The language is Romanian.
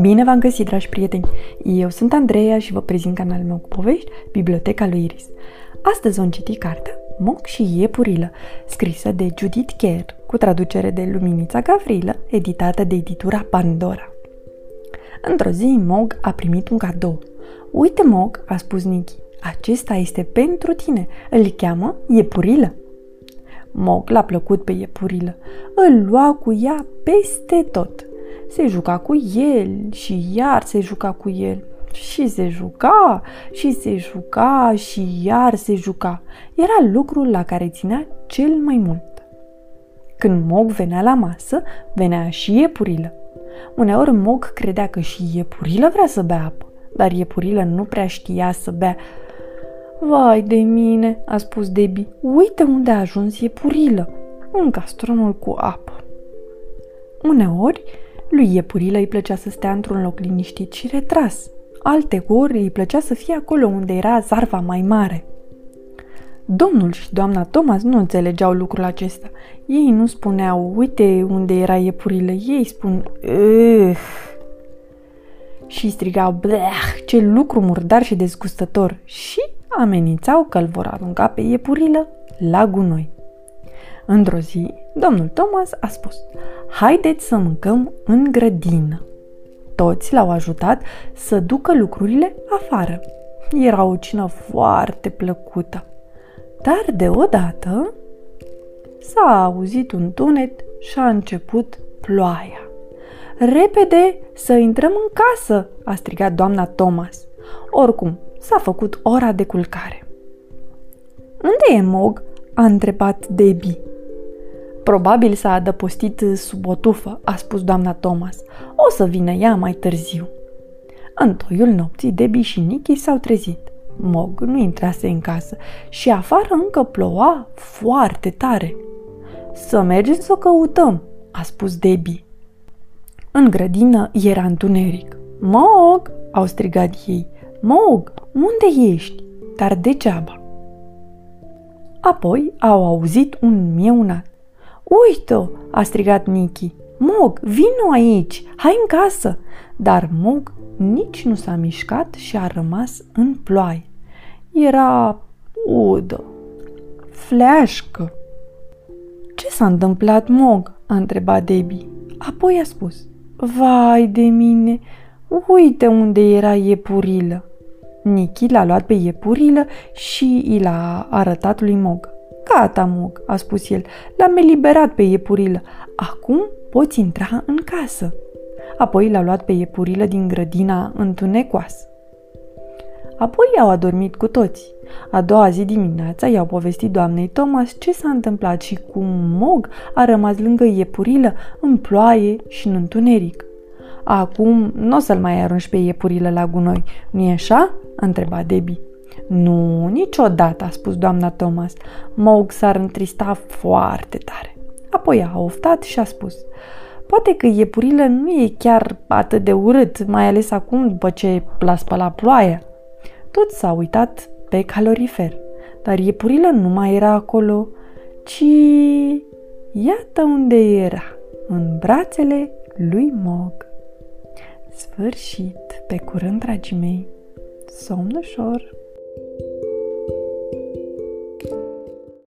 Bine v-am găsit, dragi prieteni! Eu sunt Andreea și vă prezint canalul meu cu povești, Biblioteca lui Iris. Astăzi vom citi cartea Moc și Iepurilă, scrisă de Judith Kerr, cu traducere de Luminița Gavrilă, editată de editura Pandora. Într-o zi, Mog a primit un cadou. Uite, Mog, a spus Nicky, acesta este pentru tine. Îl cheamă Iepurilă. Mog l-a plăcut pe Iepurilă. Îl lua cu ea peste tot – se juca cu el și iar se juca cu el. Și se juca, și se juca, și iar se juca. Era lucrul la care ținea cel mai mult. Când Mog venea la masă, venea și iepurilă. Uneori Mog credea că și iepurilă vrea să bea apă, dar iepurilă nu prea știa să bea. Vai de mine, a spus Debbie, uite unde a ajuns iepurilă, în castronul cu apă. Uneori, lui Iepurilă îi plăcea să stea într-un loc liniștit și retras. Alte ori îi plăcea să fie acolo unde era zarva mai mare. Domnul și doamna Thomas nu înțelegeau lucrul acesta. Ei nu spuneau, uite unde era iepurilă, ei spun, Ugh! și strigau, bleh, ce lucru murdar și dezgustător și amenințau că îl vor arunca pe iepurilă la gunoi. Într-o zi, domnul Thomas a spus, haideți să mâncăm în grădină. Toți l-au ajutat să ducă lucrurile afară. Era o cină foarte plăcută. Dar deodată s-a auzit un tunet și a început ploaia. Repede să intrăm în casă, a strigat doamna Thomas. Oricum, s-a făcut ora de culcare. Unde e Mog? a întrebat Debbie. Probabil s-a adăpostit sub o tufă, a spus doamna Thomas. O să vină ea mai târziu. În toiul nopții, Debbie și Nicky s-au trezit. Mog nu intrase în casă și afară încă ploua foarte tare. Să mergem să o căutăm, a spus Debbie. În grădină era întuneric. Mog, au strigat ei. Mog, unde ești? Dar degeaba. Apoi au auzit un mieunat. Uite-o!" a strigat Nicky. Mog, vino aici! Hai în casă! Dar Mog nici nu s-a mișcat și a rămas în ploaie. Era udă, fleașcă. Ce s-a întâmplat, Mog? a întrebat Debbie. Apoi a spus, Vai de mine, uite unde era iepurilă. Nicky l-a luat pe iepurilă și i l-a arătat lui Mog. Gata, Mog, a spus el, l-am eliberat pe iepurilă. Acum poți intra în casă. Apoi l-a luat pe iepurilă din grădina întunecoasă. Apoi i-au adormit cu toți. A doua zi dimineața i-au povestit doamnei Thomas ce s-a întâmplat și cum Mog a rămas lângă iepurilă în ploaie și în întuneric. Acum nu o să-l mai arunci pe iepurilă la gunoi, nu-i așa? întreba Debbie. Nu, niciodată, a spus doamna Thomas. Moug s-ar întrista foarte tare. Apoi a oftat și a spus, poate că iepurilă nu e chiar atât de urât, mai ales acum după ce l-a spălat ploaia. Tot s-a uitat pe calorifer, dar iepurilă nu mai era acolo, ci iată unde era, în brațele lui Mog. Sfârșit, pe curând, dragii mei! Somn ușor!